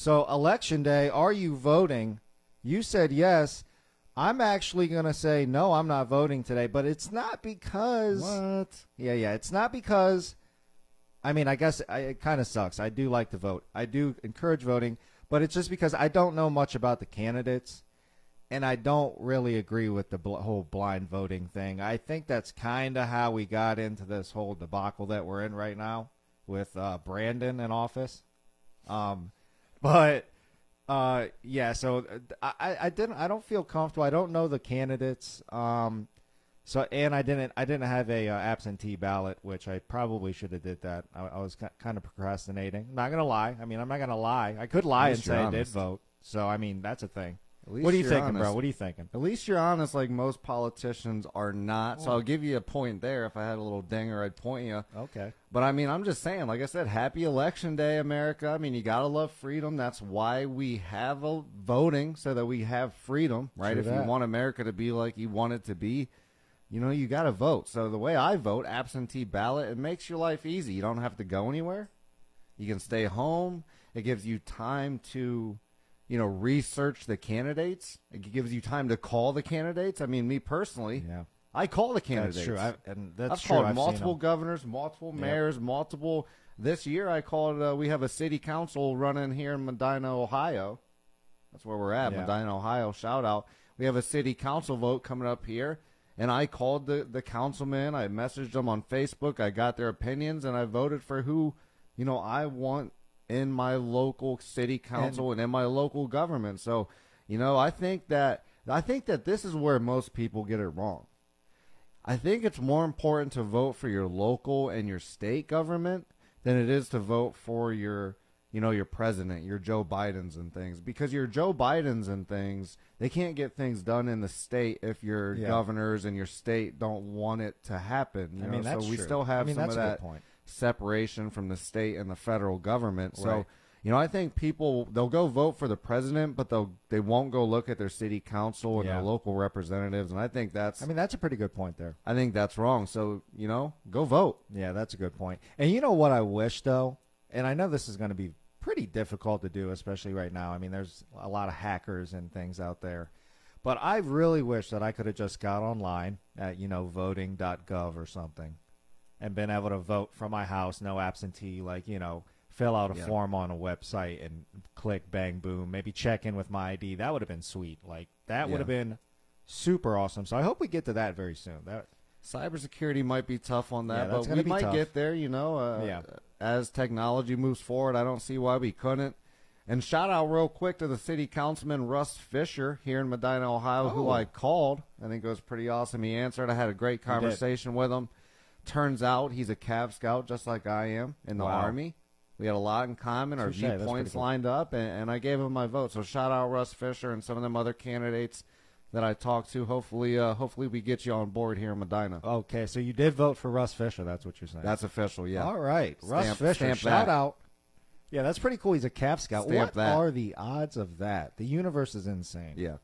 So election day, are you voting? You said yes. I'm actually going to say no, I'm not voting today, but it's not because What? Yeah, yeah, it's not because I mean, I guess I, it kind of sucks. I do like to vote. I do encourage voting, but it's just because I don't know much about the candidates and I don't really agree with the bl- whole blind voting thing. I think that's kind of how we got into this whole debacle that we're in right now with uh, Brandon in office. Um, but uh, yeah, so uh, I, I didn't. I don't feel comfortable. I don't know the candidates. Um, so and I didn't. I didn't have a uh, absentee ballot, which I probably should have did that. I, I was ki- kind of procrastinating. Not gonna lie. I mean, I'm not gonna lie. I could lie and say you're I did vote. So I mean, that's a thing. What are you thinking, bro? What are you thinking? At least you're honest, like most politicians are not. So oh. I'll give you a point there. If I had a little dinger, I'd point you. Okay. But I mean, I'm just saying, like I said, happy election day, America. I mean, you gotta love freedom. That's why we have a voting, so that we have freedom, right? True if that. you want America to be like you want it to be, you know, you gotta vote. So the way I vote, absentee ballot, it makes your life easy. You don't have to go anywhere. You can stay home. It gives you time to, you know, research the candidates. It gives you time to call the candidates. I mean, me personally, Yeah. I call the candidates. That's true. I, and that's I've true. called I've multiple governors, multiple Yep. mayors, multiple. This year, I called. Uh, we have a city council running here in Medina, Ohio. That's where we're at, Yeah. Medina, Ohio. Shout out. We have a city council vote coming up here, and I called the the councilmen. I messaged them on Facebook. I got their opinions, and I voted for who, you know, I want in my local city council and, in my local government. So, you know, I think that I think that this is where most people get it wrong. I think it's more important to vote for your local and your state government than it is to vote for your, you know, your president, your Joe Bidens and things. Because your Joe Bidens and things, they can't get things done in the state if your Yeah. governors and your state don't want it to happen. You I know? mean, that's so we true. still have I mean, some of a good that point. Separation from the state and the federal government. So, Right. you know, I think people they'll go vote for the president, but they'll they won't go look at their city council and Yeah. their local representatives. And I think that's I mean, that's a pretty good point there. I think that's wrong. So, you know, go vote. Yeah, that's a good point. And you know what I wish though, and I know this is going to be pretty difficult to do, especially right now. I mean, there's a lot of hackers and things out there. But I really wish that I could have just got online at, you know, voting.gov or something and been able to vote from my house, no absentee, like, you know, fill out a Yeah. form on a website and click bang boom, maybe check in with my ID. That would have been sweet. Like that would have been super awesome. So I hope we get to that very soon. That Cybersecurity might be tough on that, that's but we might tough. get there, you know. Uh, Yeah. As technology moves forward, I don't see why we couldn't. And shout out real quick to the city councilman Russ Fisher here in Medina, Ohio, who Oh. I called. I think it was pretty awesome. He answered. I had a great conversation with him. Turns out he's a Cav Scout just like I am in the Wow. Army. We had a lot in common. Our that's viewpoints cool. lined up, and, and I gave him my vote. So shout out Russ Fisher and some of them other candidates that I talked to. Hopefully, uh, hopefully we get you on board here in Medina. Okay, so you did vote for Russ Fisher. That's what you're saying. That's official, yeah. All right, Russ Fisher. stamp shout that. out. Yeah, that's pretty cool. He's a Cav Scout. Stamp what that. are the odds of that? The universe is insane. Yeah.